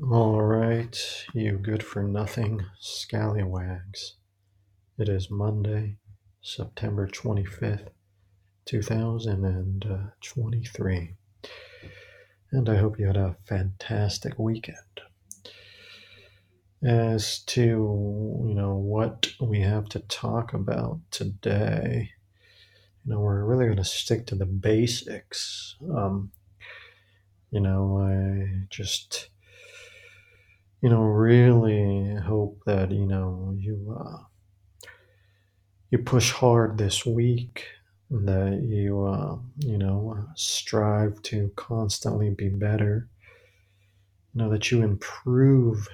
All right, you good for nothing scallywags. It is Monday, September 25th, 2023. And I hope you had a fantastic weekend. As to, you know, what we have to talk about today, you know, we're really going to stick to the basics. Um, you know, I just you know, really hope that you know you uh, you push hard this week, that you uh, you know strive to constantly be better. You know that you improve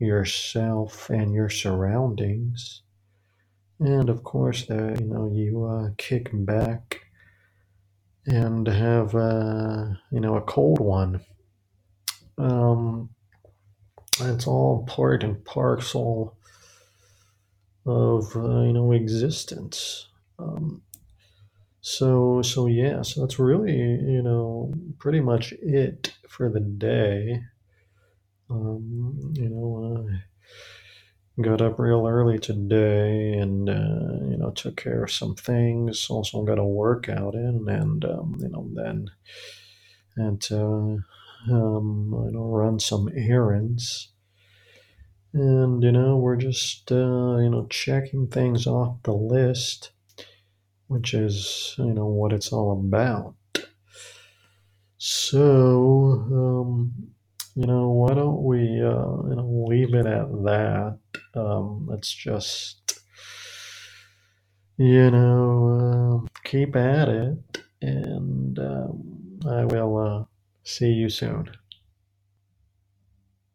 yourself and your surroundings, and of course that you know you uh, kick back and have uh, you know a cold one. It's all part and parcel of uh, you know existence. Um, so so yeah, so that's really you know pretty much it for the day. Um, you know, I got up real early today and uh, you know took care of some things. Also got a workout in, and um, you know then and to um, you know run some errands and, you know, we're just, uh, you know, checking things off the list, which is, you know, what it's all about. So, um, you know, why don't we, uh, you know, leave it at that? Um, let's just, you know, uh, keep at it, and um, I will uh, see you soon.